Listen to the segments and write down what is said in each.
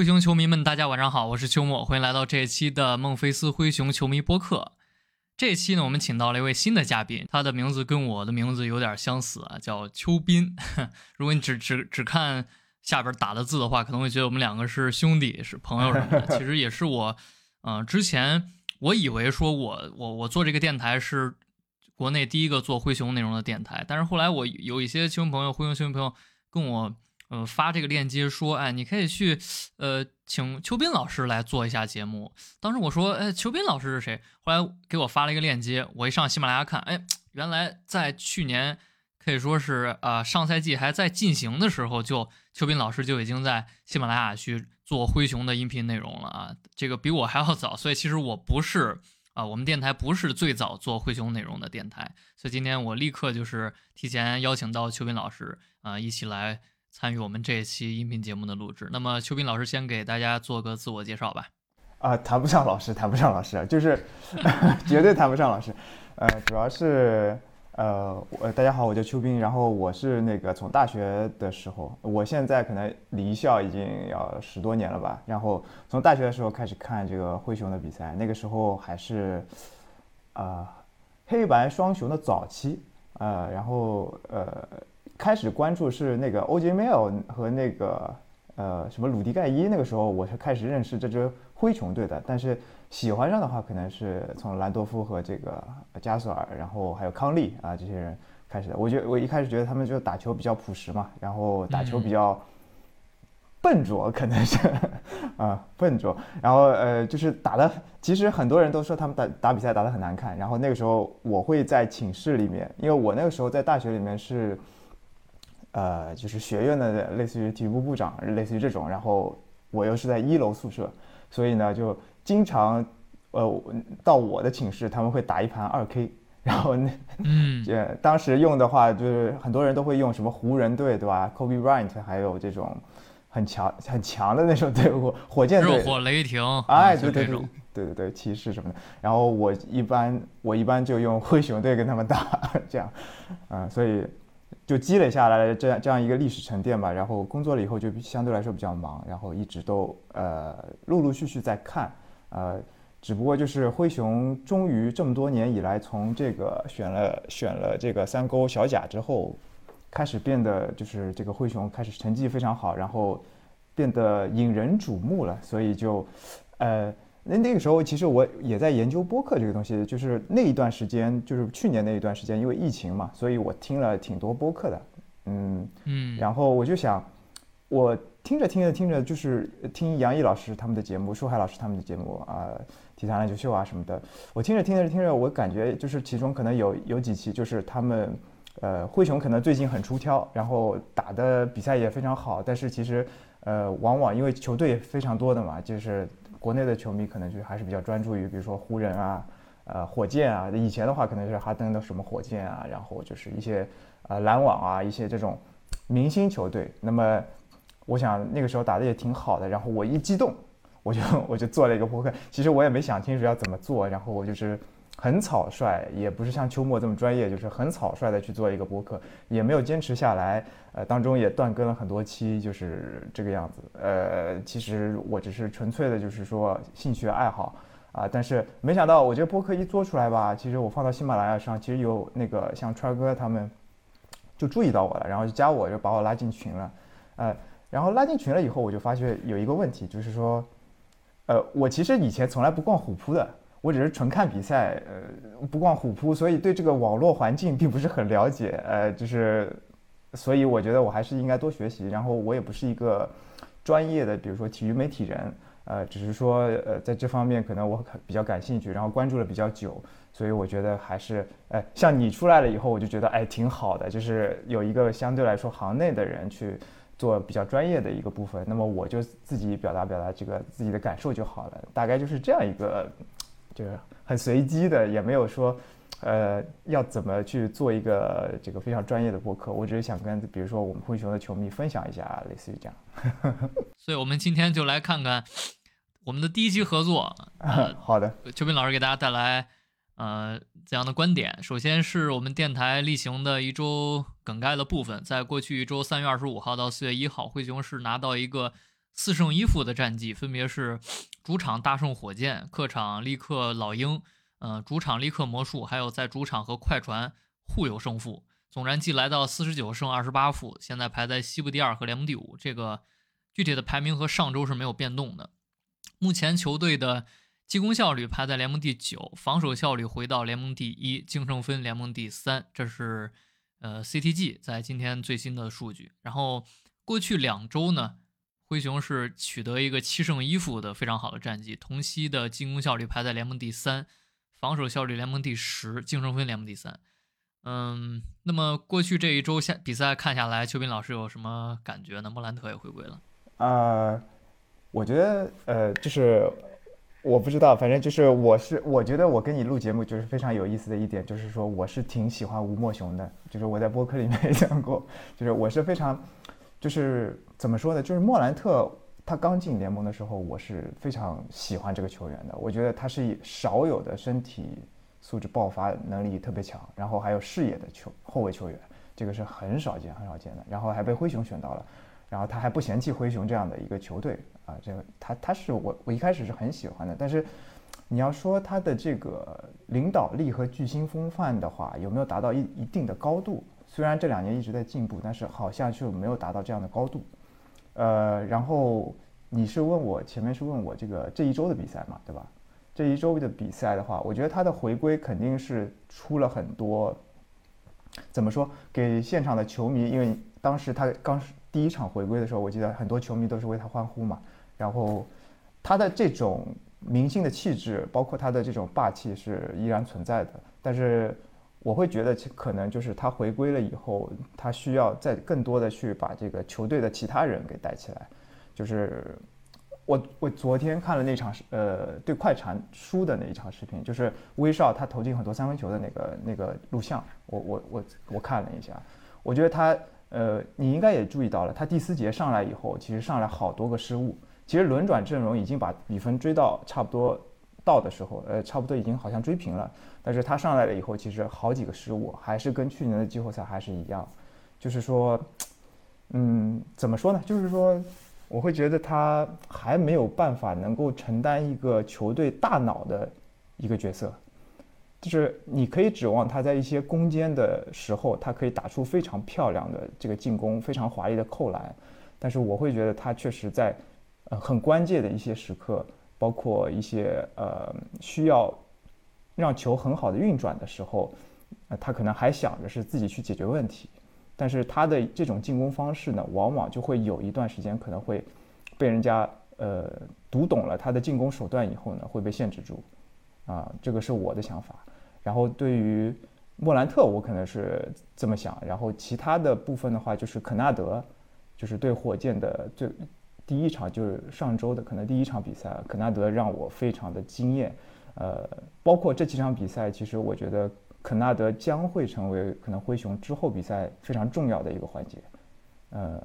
灰熊球迷们，大家晚上好，我是秋末，欢迎来到这一期的孟菲斯灰熊球迷播客。这一期呢，我们请到了一位新的嘉宾，他的名字跟我的名字有点相似啊，叫邱斌。如果你只只只看下边打的字的话，可能会觉得我们两个是兄弟、是朋友什么的。其实也是我，嗯、之前我以为说我我我做这个电台是国内第一个做灰熊内容的电台，但是后来我有一些球迷朋友、灰熊球迷朋友跟我呃发这个链接说，哎，你可以去呃请邱斌老师来做一下节目。当时我说，哎，邱斌老师是谁？后来给我发了一个链接，我一上喜马拉雅看，哎，原来在去年可以说是呃上赛季还在进行的时候，就邱斌老师就已经在喜马拉雅去做灰熊的音频内容了啊，这个比我还要早，所以其实我不是。啊，我们电台不是最早做灰熊内容的电台，所以今天我立刻就是提前邀请到邱斌老师啊、一起来参与我们这一期音频节目的录制。那么邱斌老师先给大家做个自我介绍吧。啊、谈不上老师，谈不上老师，就是 绝对谈不上老师。呃，主要是呃，我大家好，我叫邱斌，然后我是那个从大学的时候，我现在可能离校已经要十多年了吧，然后从大学的时候开始看这个灰熊的比赛，那个时候还是呃黑白双雄的早期，呃，然后呃开始关注是那个 OJ Mail 和那个呃什么鲁迪盖伊，那个时候我是开始认识这支灰熊队的，但是喜欢上的话，可能是从兰多夫和这个加索尔，然后还有康利啊这些人开始的。我觉我一开始觉得他们就打球比较朴实嘛，然后打球比较笨拙，可能是啊笨拙，然后呃就是打的，其实很多人都说他们打打比赛打得很难看。然后那个时候我会在寝室里面，因为我那个时候在大学里面是。呃，就是学院的类似于体育部部长，类似于这种，然后我又是在一楼宿舍，所以呢，就经常，呃，到我的寝室，他们会打一盘二 K，然后那，嗯呃，当时用的话，就是很多人都会用什么湖人队，对吧？Kobe Bryant，还有这种很强很强的那种队伍，火箭队，热火、雷霆，哎，啊对对对。对对对，骑士什么的。然后我一般我一般就用灰熊队跟他们打，这样，嗯、所以就积累下来了这样这样一个历史沉淀吧。然后工作了以后就相对来说比较忙，然后一直都呃陆陆续续在看，呃，只不过就是灰熊终于这么多年以来，从这个选了选了这个三勾小贾之后，开始变得就是这个灰熊开始成绩非常好，然后变得引人瞩目了，所以就，呃，那那个时候其实我也在研究播客这个东西，就是那一段时间，就是去年那一段时间，因为疫情嘛，所以我听了挺多播客的，嗯，嗯，然后我就想，我听着听着听着，就是听杨毅老师他们的节目，舒海老师他们的节目啊，体坛篮球秀啊什么的，我听着听着听着，我感觉就是其中可能有有几期就是他们，呃，灰熊可能最近很出挑，然后打的比赛也非常好，但是其实，呃，往往因为球队也非常多的嘛，就是国内的球迷可能就还是比较专注于，比如说湖人啊。呃，火箭啊，以前的话可能就是哈登的什么火箭啊，然后就是一些呃篮网啊，一些这种明星球队。那么我想那个时候打的也挺好的，然后我一激动，我就我就做了一个播客。其实我也没想清楚要怎么做，然后我就是很草率，也不是像秋末这么专业，就是很草率的去做一个播客，也没有坚持下来。呃，当中也断更了很多期，就是这个样子。呃，其实我只是纯粹的，就是说兴趣爱好。啊，但是没想到我这个播客一做出来吧，其实我放到喜马拉雅上，其实有那个像川哥他们就注意到我了，然后就加我，就把我拉进群了，呃，然后拉进群了以后，我就发现有一个问题，就是说，呃，我其实以前从来不逛虎扑的，我只是纯看比赛，呃，不逛虎扑，所以对这个网络环境 并不是很了解，呃，就是，所以我觉得我还是应该多学习，然后我也不是一个专业的，比如说体育媒体人。呃，只是说，呃，在这方面可能我比较感兴趣，然后关注了比较久，所以我觉得还是，哎，像你出来了以后，我就觉得，哎，挺好的，就是有一个相对来说行内的人去做比较专业的一个部分，那么我就自己表达表达这个自己的感受就好了，大概就是这样一个，就是很随机的，也没有说，呃，要怎么去做一个这个非常专业的播客，我只是想跟比如说我们灰熊的球迷分享一下，类似于这样。所以我们今天就来看看我们的第一期合作，呃，好的，邱斌老师给大家带来。呃，怎样的观点？首先是我们电台例行的一周梗概的部分。在过去一周，三月二十五号到四月一号，灰熊是拿到一个四胜一负的战绩，分别是主场大胜火箭，客场力克老鹰，呃，主场力克魔术，还有在主场和快船互有胜负，总战绩来到四十九胜二十八负，现在排在西部第二和联盟第五。这个具体的排名和上周是没有变动的。目前球队的。进攻效率排在联盟第九，防守效率回到联盟第一，净胜分联盟第三。这是呃 CTG 在今天最新的数据。然后过去两周呢，灰熊是取得一个七胜一负的非常好的战绩，同期的进攻效率排在联盟第三，防守效率联盟第十，净胜分联盟第三。嗯，那么过去这一周下比赛看下来，邱斌老师有什么感觉呢？莫兰特也回归了。呃，我觉得呃就是。我不知道，反正就是我是我觉得我跟你录节目就是非常有意思的一点，就是说我是挺喜欢吴莫雄的，就是我在播客里面也讲过，就是我是非常，就是怎么说呢，就是莫兰特他刚进联盟的时候，我是非常喜欢这个球员的，我觉得他是少有的身体素质爆发能力特别强，然后还有视野的球后卫球员，这个是很少见很少见的，然后还被灰熊选到了。然后他还不嫌弃灰熊这样的一个球队啊，这个他他是我我一开始是很喜欢的，但是你要说他的这个领导力和巨星风范的话，有没有达到一一定的高度？虽然这两年一直在进步，但是好像就没有达到这样的高度。呃，然后你是问我前面是问我这个这一周的比赛嘛，对吧？这一周的比赛的话，我觉得他的回归肯定是出了很多，怎么说？给现场的球迷，因为当时他刚。第一场回归的时候，我记得很多球迷都是为他欢呼嘛。然后，他的这种明星的气质，包括他的这种霸气是依然存在的。但是，我会觉得可能就是他回归了以后，他需要再更多的去把这个球队的其他人给带起来。就是我我昨天看了那场呃对快船输的那一场视频，就是威少他投进很多三分球的那个那个录像，我我我我看了一下，我觉得他。呃，你应该也注意到了，他第四节上来以后，其实上来好多个失误。其实轮转阵容已经把比分追到差不多到的时候，呃，差不多已经好像追平了。但是他上来了以后，其实好几个失误，还是跟去年的季后赛还是一样。就是说，嗯，怎么说呢？就是说，我会觉得他还没有办法能够承担一个球队大脑的一个角色。就是你可以指望他在一些攻坚的时候，他可以打出非常漂亮的这个进攻，非常华丽的扣篮。但是我会觉得他确实在，呃，很关键的一些时刻，包括一些呃需要让球很好的运转的时候，呃，他可能还想着是自己去解决问题。但是他的这种进攻方式呢，往往就会有一段时间可能会被人家呃读懂了他的进攻手段以后呢，会被限制住。啊，这个是我的想法。然后对于莫兰特，我可能是这么想。然后其他的部分的话，就是肯纳德，就是对火箭的最第一场，就是上周的可能第一场比赛，肯纳德让我非常的惊艳。呃，包括这几场比赛，其实我觉得肯纳德将会成为可能灰熊之后比赛非常重要的一个环节。呃，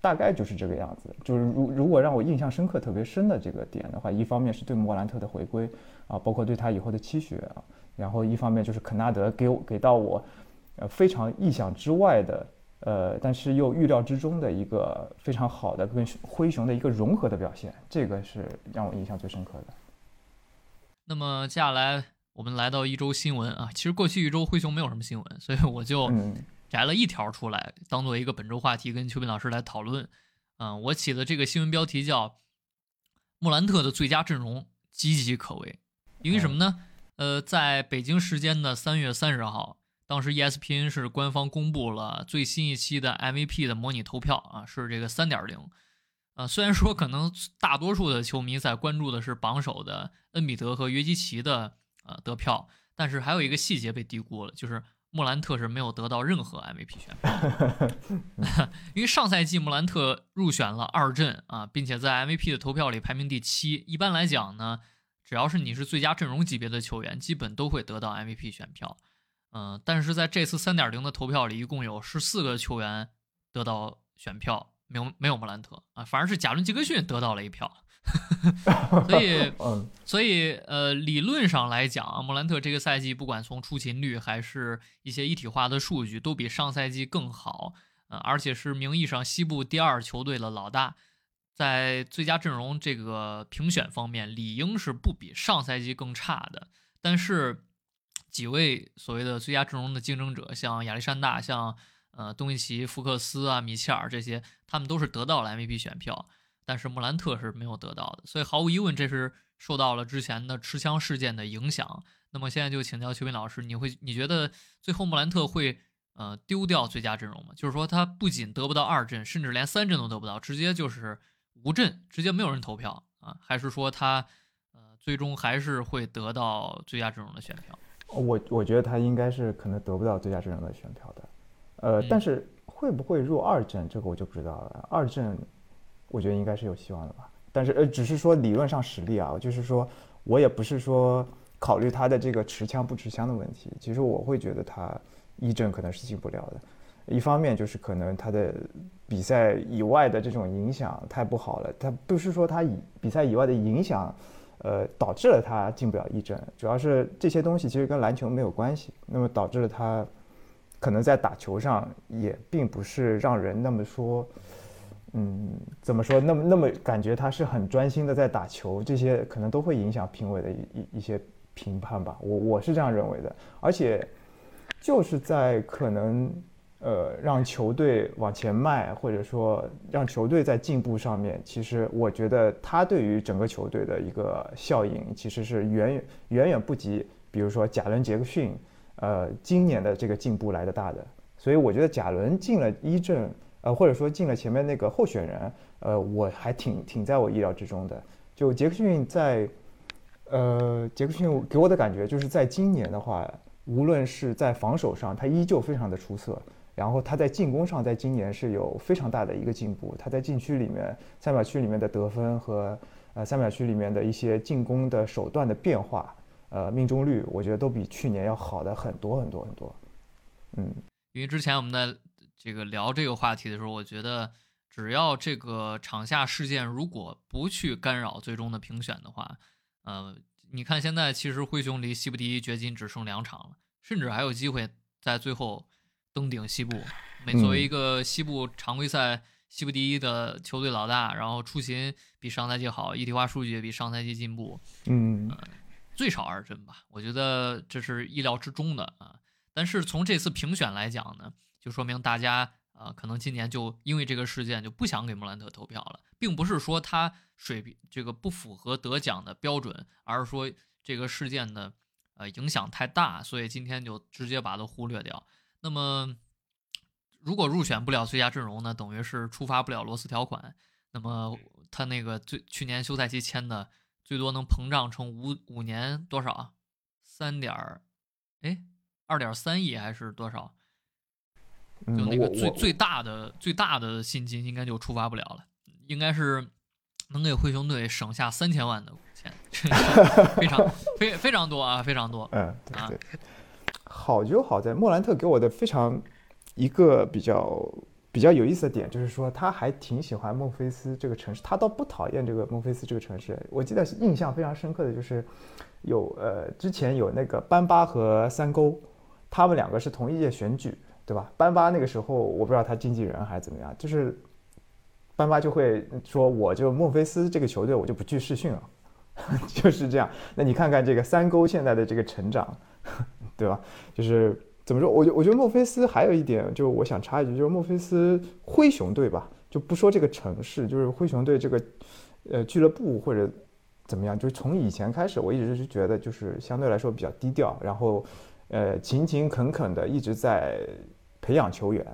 大概就是这个样子。就是如如果让我印象深刻、特别深的这个点的话，一方面是对莫兰特的回归啊，包括对他以后的期许啊。然后一方面就是肯纳德给我给到我，呃非常意想之外的，呃但是又预料之中的一个非常好的跟灰熊的一个融合的表现，这个是让我印象最深刻的。那么接下来我们来到一周新闻啊，其实过去一周灰熊没有什么新闻，所以我就摘了一条出来，当做一个本周话题跟邱斌老师来讨论。嗯，我起的这个新闻标题叫“莫兰特的最佳阵容岌岌可危”，因为什么呢？呃，在北京时间的三月三十号，当时 ESPN 是官方公布了最新一期的 MVP 的模拟投票啊，是这个三点零。呃，虽然说可能大多数的球迷在关注的是榜首的恩比德和约基奇的呃得票，但是还有一个细节被低估了，就是莫兰特是没有得到任何 MVP 选票，因为上赛季莫兰特入选了二阵啊，并且在 MVP 的投票里排名第七。一般来讲呢，只要是你是最佳阵容级别的球员，基本都会得到 MVP 选票。嗯，但是在这次三点零的投票里，一共有十四个球员得到选票，没有没有莫兰特啊，反而是贾伦杰克逊得到了一票。所以，所以，呃，理论上来讲，莫兰特这个赛季不管从出勤率还是一些一体化的数据，都比上赛季更好，呃，而且是名义上西部第二球队的老大，在最佳阵容这个评选方面，理应是不比上赛季更差的。但是，几位所谓的最佳阵容的竞争者，像亚历山大、像呃东契奇、福克斯啊、米切尔这些，他们都是得到了 MVP 选票。但是莫兰特是没有得到的，所以毫无疑问，这是受到了之前的持枪事件的影响。那么现在就请教邱斌老师，你会你觉得最后莫兰特会呃丢掉最佳阵容吗？就是说他不仅得不到二阵，甚至连三阵都得不到，直接就是无阵，直接没有人投票啊？还是说他呃最终还是会得到最佳阵容的选票？我我觉得他应该是可能得不到最佳阵容的选票的，呃，但是会不会入二阵，这个我就不知道了。二阵。我觉得应该是有希望的吧，但是呃，只是说理论上实力啊，就是说我也不是说考虑他的这个持枪不持枪的问题。其实我会觉得他一阵可能是进不了的，一方面就是可能他的比赛以外的这种影响太不好了。他不是说他以比赛以外的影响，呃，导致了他进不了一阵，主要是这些东西其实跟篮球没有关系。那么导致了他可能在打球上也并不是让人那么说。嗯，怎么说？那么那么感觉他是很专心的在打球，这些可能都会影响评委的一一一些评判吧。我我是这样认为的。而且，就是在可能呃让球队往前迈，或者说让球队在进步上面，其实我觉得他对于整个球队的一个效应，其实是远远远远不及，比如说贾伦杰克逊，呃今年的这个进步来的大的。所以我觉得贾伦进了一阵。呃，或者说进了前面那个候选人，呃，我还挺挺在我意料之中的。就杰克逊在，呃，杰克逊给我的感觉就是在今年的话，无论是在防守上，他依旧非常的出色。然后他在进攻上，在今年是有非常大的一个进步。他在禁区里面、三秒区里面的得分和呃三秒区里面的一些进攻的手段的变化，呃，命中率，我觉得都比去年要好的很多很多很多。嗯，因为之前我们在。这个聊这个话题的时候，我觉得只要这个场下事件如果不去干扰最终的评选的话，呃，你看现在其实灰熊离西部第一掘金只剩两场了，甚至还有机会在最后登顶西部。每作为一个西部常规赛西部第一的球队老大，然后出勤比上赛季好，一体化数据也比上赛季进步，嗯，最少二分吧，我觉得这是意料之中的啊。但是从这次评选来讲呢？就说明大家啊，可能今年就因为这个事件就不想给莫兰特投票了，并不是说他水平这个不符合得奖的标准，而是说这个事件的呃影响太大，所以今天就直接把它忽略掉。那么如果入选不了最佳阵容呢，等于是触发不了罗斯条款，那么他那个最去年休赛期签的最多能膨胀成五五年多少？三点儿哎，二点三亿还是多少？就那个最最大的最大的薪金应该就触发不了了，应该是能给灰熊队省下三千万的钱，非常非非常多啊，非常多。嗯，对对。好就好在莫兰特给我的非常一个比较比较有意思的点，就是说他还挺喜欢孟菲斯这个城市，他倒不讨厌这个孟菲斯这个城市。我记得印象非常深刻的就是有呃之前有那个班巴和三沟，他们两个是同一届选举。对吧？班巴那个时候，我不知道他经纪人还是怎么样，就是班巴就会说：“我就孟菲斯这个球队，我就不去试训了。”就是这样。那你看看这个三沟现在的这个成长，对吧？就是怎么说？我觉我觉得墨菲斯还有一点，就我想插一句，就是墨菲斯灰熊队吧，就不说这个城市，就是灰熊队这个呃俱乐部或者怎么样，就是从以前开始，我一直是觉得就是相对来说比较低调，然后呃勤勤恳恳的一直在。培养球员，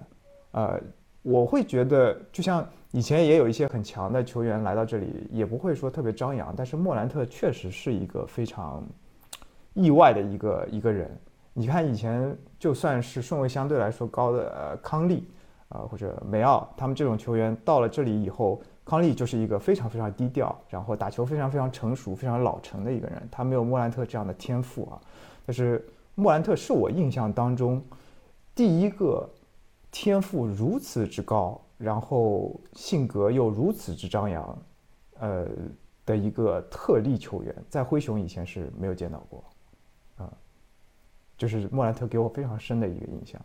呃，我会觉得，就像以前也有一些很强的球员来到这里，也不会说特别张扬。但是莫兰特确实是一个非常意外的一个一个人。你看以前就算是顺位相对来说高的呃康利啊、或者梅奥，他们这种球员到了这里以后，康利就是一个非常非常低调，然后打球非常非常成熟、非常老成的一个人，他没有莫兰特这样的天赋啊。但是莫兰特是我印象当中第一个天赋如此之高，然后性格又如此之张扬，呃的一个特例球员，在灰熊以前是没有见到过，啊、就是莫兰特给我非常深的一个印象。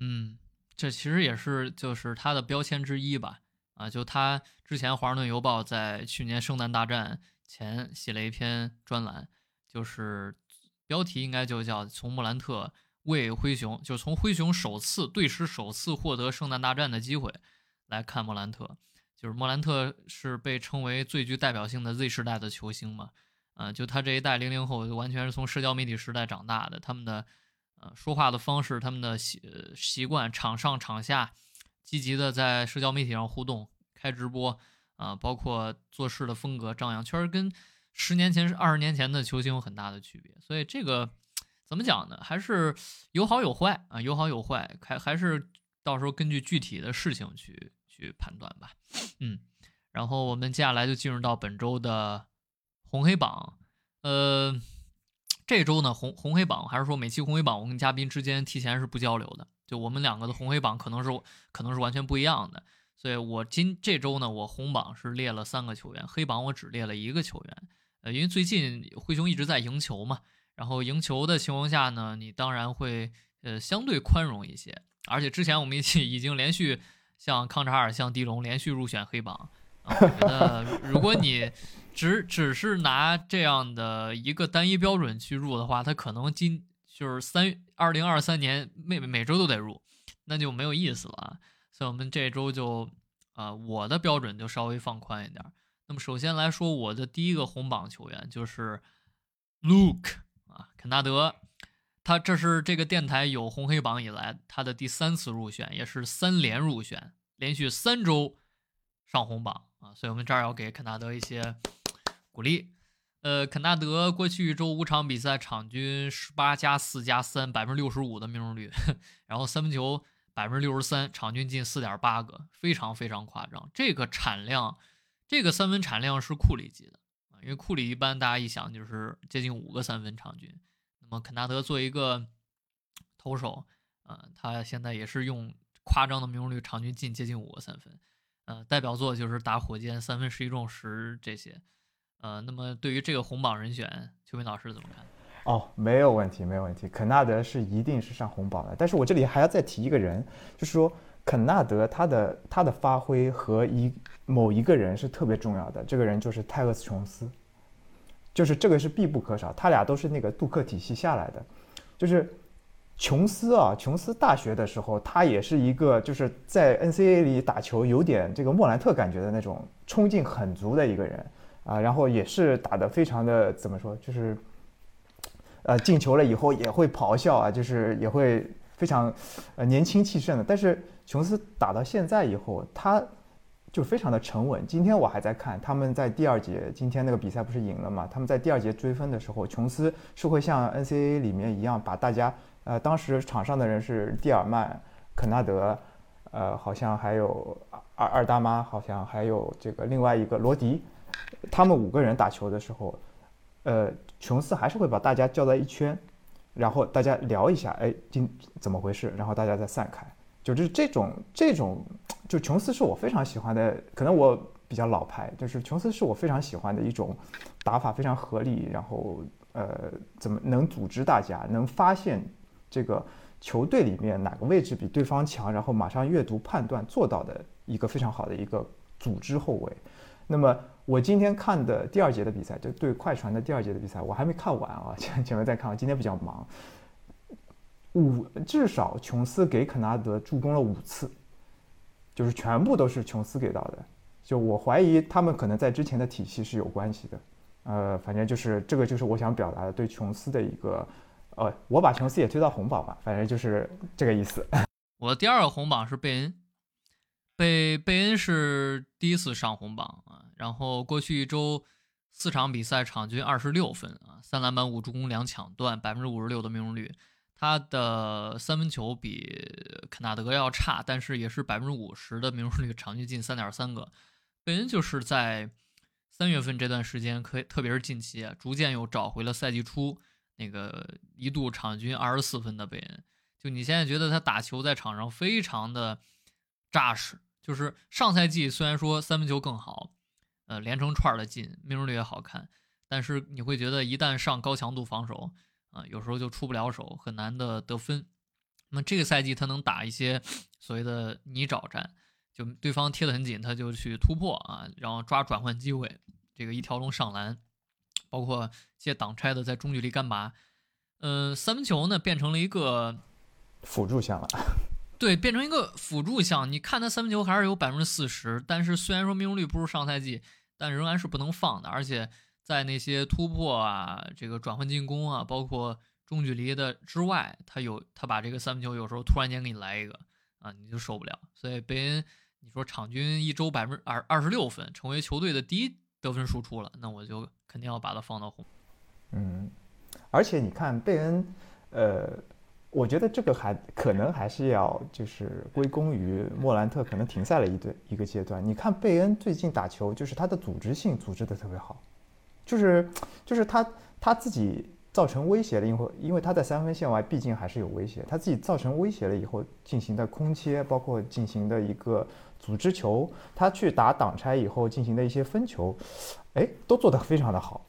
嗯，这其实也是就是他的标签之一吧。啊，就他之前《华盛顿邮报》在去年圣诞大战前写了一篇专栏，就是标题应该就叫“从莫兰特为灰熊”，就从灰熊首次队史首次获得圣诞大战的机会来看莫兰特。就是莫兰特是被称为最具代表性的 Z 时代的球星嘛，啊、就他这一代零零后，就完全是从社交媒体时代长大的，他们的呃说话的方式，他们的习呃习惯，场上场下积极的在社交媒体上互动、开直播啊、包括做事的风格、张扬，确实跟十年前、二十年前的球星有很大的区别。所以这个怎么讲呢？还是有好有坏啊，有好有坏，还还是到时候根据具体的事情去去判断吧。嗯，然后我们接下来就进入到本周的红黑榜，呃。这周呢，红红黑榜还是说每期红黑榜，我跟嘉宾之间提前是不交流的，就我们两个的红黑榜可能是可能是完全不一样的，所以我今这周呢，我红榜是列了三个球员，黑榜我只列了一个球员，呃，因为最近灰熊一直在赢球嘛，然后赢球的情况下呢，你当然会呃相对宽容一些，而且之前我们一起 已经连续像康查尔、像迪龙连续入选黑榜，啊，我觉得如果你只只是拿这样的一个单一标准去入的话，他可能今就是三二零二三年每每周都得入，那就没有意思了啊。所以我们这周就啊、我的标准就稍微放宽一点。那么首先来说，我的第一个红榜球员就是 Luke 啊，肯纳德。他这是这个电台有红黑榜以来他的第三次入选，也是三连入选，连续三周上红榜啊，所以我们这儿要给肯纳德一些鼓励。呃，肯纳德过去一周五场比赛场均十八加四加三，百分之六十五的命中率，然后三分球百分之六十三，场均进四点八个，非常非常夸张。这个产量，这个三分产量是库里级的，因为库里一般大家一想就是接近五个三分场均，那么肯纳德作为一个投手，啊、他现在也是用夸张的命中率，场均进接近五个三分。呃，代表作就是打火箭三分十一中十这些。呃，那么对于这个红榜人选，邱明老师怎么看？哦，没有问题，没有问题。肯纳德是一定是上红榜的，但是我这里还要再提一个人，就是说肯纳德他的他的发挥和一某一个人是特别重要的，这个人就是泰勒斯琼斯，就是这个是必不可少，他俩都是那个杜克体系下来的，就是琼斯啊，琼斯大学的时候，他也是一个就是在 NCAA 里打球有点这个莫兰特感觉的那种冲劲很足的一个人啊，然后也是打得非常的怎么说，就是。呃，进球了以后也会咆哮啊，就是也会非常呃年轻气盛的。但是琼斯打到现在以后，他就非常的沉稳。今天我还在看他们在第二节，今天那个比赛不是赢了嘛？他们在第二节追分的时候，琼斯是会像 NCAA 里面一样，把大家呃当时场上的人是蒂尔曼、肯纳德，呃，好像还有二二大妈，好像还有这个另外一个罗迪，他们五个人打球的时候。呃，琼斯还是会把大家叫在一圈，然后大家聊一下，哎，今怎么回事？然后大家再散开。就是这种这种，就琼斯是我非常喜欢的，可能我比较老牌，就是琼斯是我非常喜欢的一种打法，非常合理，然后呃，怎么能组织大家，能发现这个球队里面哪个位置比对方强，然后马上阅读判断做到的一个非常好的一个组织后卫。那么我今天看的第二节的比赛，就对快船的第二节的比赛，我还没看完啊，前 前面在看，今天比较忙。五至少琼斯给肯纳德助攻了五次，就是全部都是琼斯给到的。就我怀疑他们可能在之前的体系是有关系的。呃，反正就是这个就是我想表达的对琼斯的一个，呃，我把琼斯也推到红榜吧，反正就是这个意思。我的第二个红榜是贝恩，贝贝恩是第一次上红榜啊，然后过去一周四场比赛场均二十六分啊，三篮板五助攻两抢断，百分之五十六的命中率。他的三分球比肯纳德要差，但是也是百分之五十的命中率，场均进三点三个。贝恩就是在三月份这段时间，可以特别是近期，逐渐又找回了赛季初那个一度场均二十四分的贝恩。就你现在觉得他打球在场上非常的扎实，就是上赛季虽然说三分球更好，呃，连成串的进，命中率也好看，但是你会觉得一旦上高强度防守。啊，有时候就出不了手，很难的得分。那么这个赛季他能打一些所谓的泥沼战，就对方贴得很紧，他就去突破啊，然后抓转换机会，这个一条龙上篮，包括接挡拆的在中距离干拔。嗯，三分球呢变成了一个辅助项了。对，变成一个辅助项。你看他三分球还是有百分之四十，但是虽然说命中率不如上赛季，但仍然是不能放的，而且。在那些突破啊，这个转换进攻啊，包括中距离的之外，他有他把这个三分球有时候突然间给你来一个啊，你就受不了。所以贝恩，你说场均一周百分之二二十六分，成为球队的第一得分输出了，那我就肯定要把他放到红。嗯，而且你看贝恩，呃，我觉得这个还可能还是要就是归功于莫兰特可能停赛了一对一个阶段。你看贝恩最近打球，就是他的组织性组织的特别好。就是，就是他他自己造成威胁了，因为因为他在三分线外毕竟还是有威胁，他自己造成威胁了以后进行的空切，包括进行的一个组织球，他去打挡拆以后进行的一些分球，哎，都做得非常的好，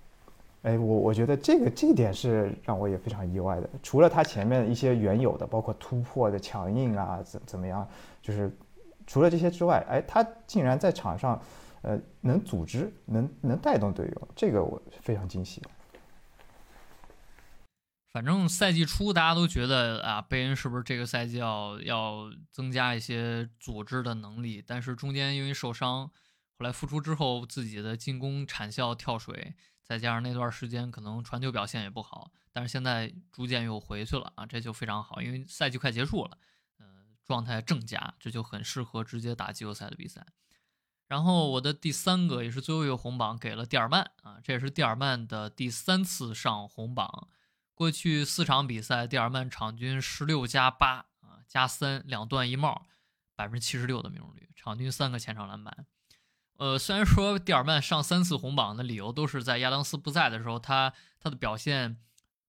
哎，我我觉得这个这一点是让我也非常意外的。除了他前面一些原有的，包括突破的强硬啊，怎怎么样，就是除了这些之外，哎，他竟然在场上。呃，能组织，能能带动队友，这个我非常惊喜。反正赛季初大家都觉得啊，贝恩是不是这个赛季要要增加一些组织的能力？但是中间因为受伤，后来复出之后自己的进攻产效跳水，再加上那段时间可能传球表现也不好，但是现在逐渐又回去了啊，这就非常好，因为赛季快结束了，嗯，状态正佳，这就很适合直接打季后赛的比赛。然后我的第三个也是最后一个红榜给了蒂尔曼啊，这也是蒂尔曼的第三次上红榜。过去四场比赛，蒂尔曼场均十六加八啊，加三两段一帽，百分之七十六的命中率，场均三个前场篮板。呃，虽然说蒂尔曼上三次红榜的理由都是在亚当斯不在的时候，他他的表现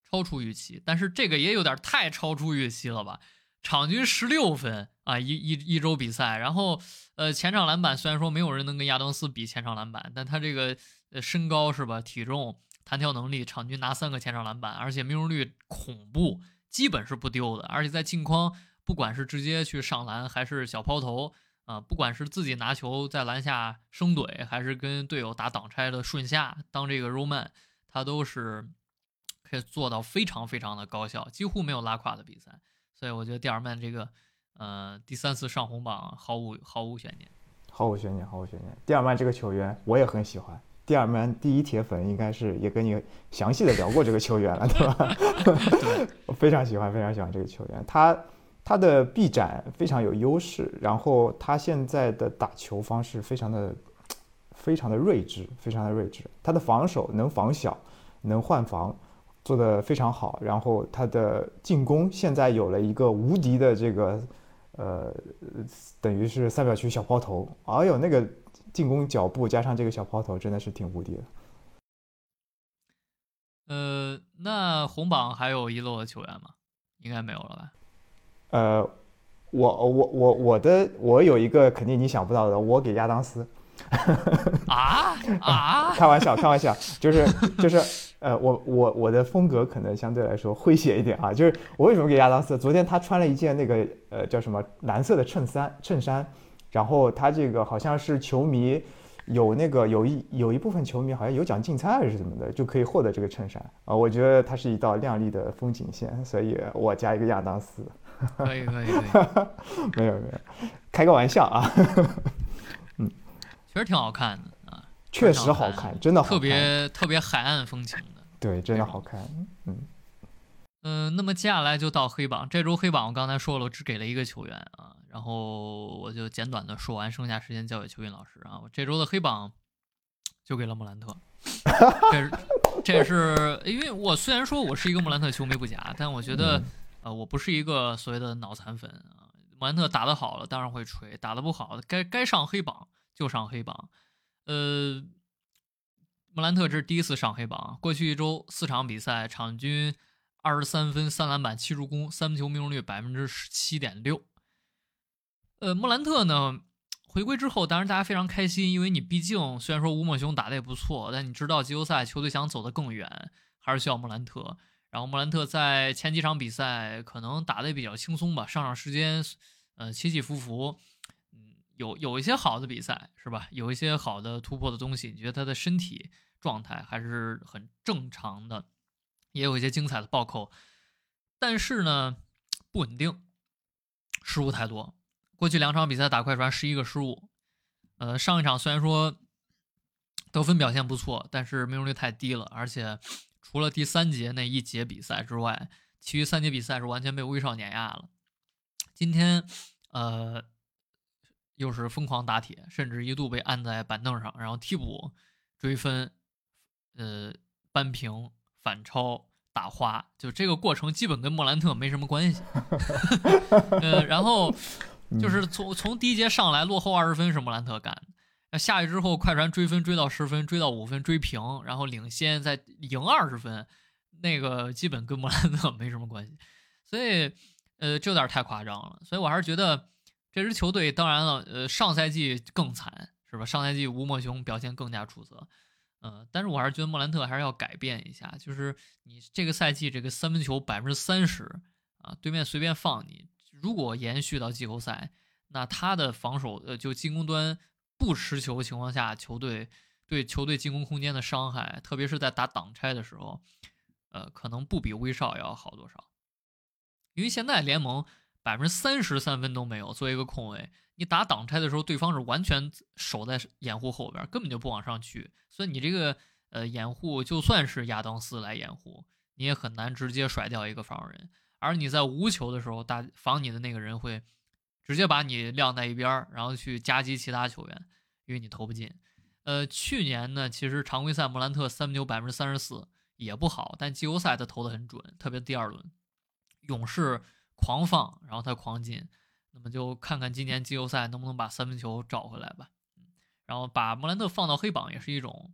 超出预期，但是这个也有点太超出预期了吧？场均十六分啊，一一一周比赛，然后呃前场篮板虽然说没有人能跟亚当斯比前场篮板，但他这个身高是吧，体重、弹跳能力，场均拿三个前场篮板，而且命中率恐怖，基本是不丢的，而且在近框，不管是直接去上篮还是小抛投啊，不管是自己拿球在篮下生怼，还是跟队友打挡拆的顺下当这个 roll man，他都是可以做到非常非常的高效，几乎没有拉胯的比赛。所以我觉得蒂尔曼这个，呃，第三次上红榜毫无毫无悬念，毫无悬念，毫无悬念。蒂尔曼这个球员我也很喜欢，蒂尔曼第一铁粉应该是也跟你详细的聊过这个球员了，对吧？我非常喜欢，非常喜欢这个球员。他他的臂展非常有优势，然后他现在的打球方式非常的 非常的睿智，非常的睿智。他的防守能防小，能换防。做的非常好，然后他的进攻现在有了一个无敌的这个，呃，等于是三秒区小抛投，哎呦，那个进攻脚步加上这个小抛投，真的是挺无敌的。呃，那红榜还有遗漏的球员吗？应该没有了吧？呃，我我我我的我有一个肯定你想不到的，我给亚当斯。啊啊！开玩笑，开玩笑，就是就是，呃，我我我的风格可能相对来说诙谐一点啊，就是我为什么给亚当斯？昨天他穿了一件那个呃叫什么蓝色的衬衫衬衫，然后他这个好像是球迷有那个有一有一部分球迷好像有奖竞猜还是什么的，就可以获得这个衬衫啊。我觉得它是一道亮丽的风景线，所以我加一个亚当斯。可以可以可以，没有没有，开个玩笑啊。嗯，确实挺好看的啊，确实好看，真的特别特别海岸风情的。对，真的好看。嗯嗯，那么接下来就到黑榜。这周黑榜我刚才说了，我只给了一个球员啊，然后我就简短的说完，剩下时间交给邱云老师啊。我这周的黑榜就给了莫兰特，这是这是因为我虽然说我是一个莫兰特球迷不假，但我觉得呃，我不是一个所谓的脑残粉啊。莫兰特打得好了，当然会吹；打得不好，该该上黑榜就上黑榜。呃，莫兰特这是第一次上黑榜，过去一周四场比赛，场均二十三分、三篮板、七助攻，三分球命中率百分之十七点六。呃，莫兰特呢回归之后，当然大家非常开心，因为你毕竟虽然说吴莫雄打得也不错，但你知道季后赛球队想走得更远，还是需要莫兰特。然后莫兰特在前几场比赛可能打得比较轻松吧，上场时间呃起起伏伏，嗯，有有一些好的比赛是吧？有一些好的突破的东西，你觉得他的身体状态还是很正常的，也有一些精彩的暴扣，但是呢不稳定，失误太多。过去两场比赛打快船十一个失误，呃，上一场虽然说得分表现不错，但是命中率太低了，而且除了第三节那一节比赛之外，其余三节比赛是完全被威少碾压了。今天，呃，又是疯狂打铁，甚至一度被按在板凳上，然后替补追分，呃，扳平、反超、打花，就这个过程基本跟莫兰特没什么关系。呃，然后。就是从从第一节上来落后二十分是莫兰特干的，那下去之后快船追分追到十分，追到五分追平，然后领先再赢二十分，那个基本跟莫兰特 没什么关系，所以呃这有点太夸张了，所以我还是觉得这支球队当然了，呃上赛季更惨是吧？上赛季吴莫雄表现更加出色，嗯，但是我还是觉得莫兰特还是要改变一下，就是你这个赛季这个三分球百分之三十啊，对面随便放你。如果延续到季后赛，那他的防守，呃，就进攻端不持球情况下，球队对球队进攻空间的伤害，特别是在打挡拆的时候，呃，可能不比威少要好多少。因为现在联盟百分之三十三分都没有，作为一个控卫，你打挡拆的时候，对方是完全守在掩护后边，根本就不往上去，所以你这个呃掩护，就算是亚当斯来掩护，你也很难直接甩掉一个防守人。而你在无球的时候，打防你的那个人会直接把你晾在一边儿，然后去夹击其他球员，因为你投不进。呃，去年呢，其实常规赛莫兰特三分球百分之三十四也不好，但季后赛他投的很准，特别第二轮勇士狂放，然后他狂进。那么就看看今年季后赛能不能把三分球找回来吧。然后把莫兰特放到黑榜也是一种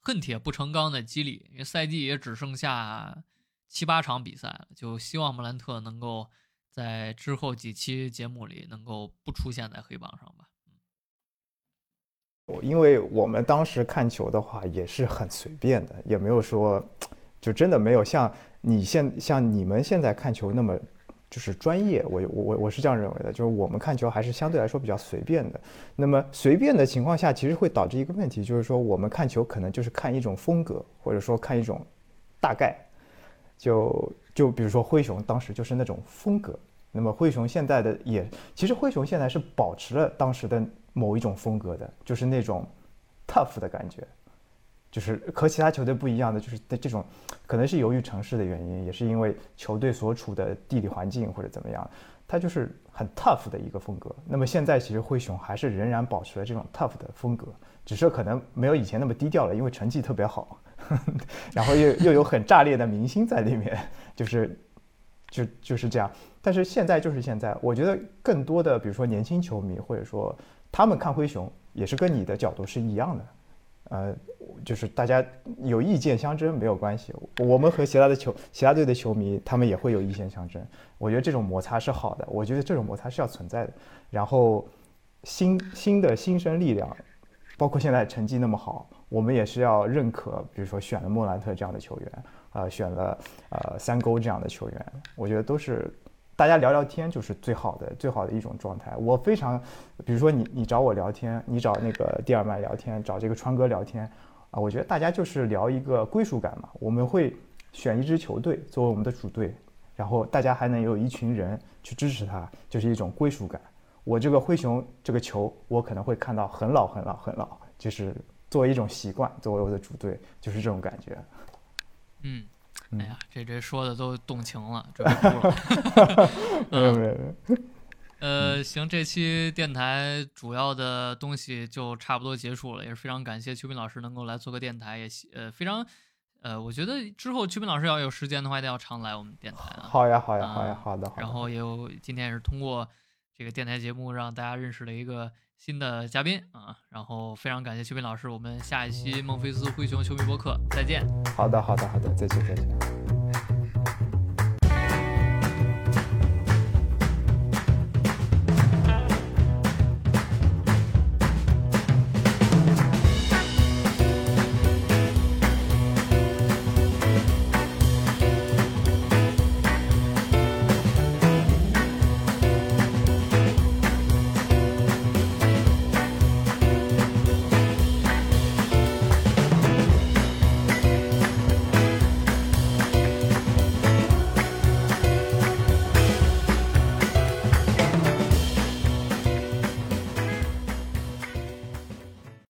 恨铁不成钢的激励，因为赛季也只剩下。七八场比赛了，就希望莫兰特能够在之后几期节目里能够不出现在黑榜上吧。我因为我们当时看球的话也是很随便的，也没有说，就真的没有像你现像你们现在看球那么就是专业。我我我是这样认为的，就是我们看球还是相对来说比较随便的。那么随便的情况下，其实会导致一个问题，就是说我们看球可能就是看一种风格，或者说看一种大概。就就比如说灰熊当时就是那种风格，那么灰熊现在的也其实灰熊现在是保持了当时的某一种风格的，就是那种 tough 的感觉，就是和其他球队不一样的，就是的这种可能是由于城市的原因，也是因为球队所处的地理环境或者怎么样，它就是很 tough 的一个风格。那么现在其实灰熊还是仍然保持了这种 tough 的风格，只是可能没有以前那么低调了，因为成绩特别好。然后又又有很炸裂的明星在里面，就是，就就是这样。但是现在就是现在，我觉得更多的，比如说年轻球迷，或者说他们看灰熊，也是跟你的角度是一样的。呃，就是大家有意见相争没有关系，我们和其他的球其他队的球迷，他们也会有意见相争。我觉得这种摩擦是好的，我觉得这种摩擦是要存在的。然后新新的新生力量，包括现在成绩那么好。我们也是要认可，比如说选了莫兰特这样的球员，呃，选了呃三勾这样的球员，我觉得都是大家聊聊天就是最好的最好的一种状态。我非常，比如说你你找我聊天，你找那个蒂尔曼聊天，找这个川哥聊天，啊，我觉得大家就是聊一个归属感嘛。我们会选一支球队作为我们的主队，然后大家还能有一群人去支持他，就是一种归属感。我这个灰熊这个球，我可能会看到很老很老很老，就是。作为一种习惯，作为我的主队，就是这种感觉。嗯，哎呀，这这说的都动情了，准备哭了。没有没有。呃，行，这期电台主要的东西就差不多结束了，也是非常感谢邱斌老师能够来做个电台，也呃非常呃，我觉得之后邱斌老师要有时间的话，一定要常来我们电台啊。好呀，好呀，好呀，啊好的，好的。然后也有今天也是通过这个电台节目让大家认识了一个新的嘉宾啊，然后非常感谢邱斌老师，我们下一期孟菲斯灰熊球迷播客再见。好的，好的，好的，再见，再见。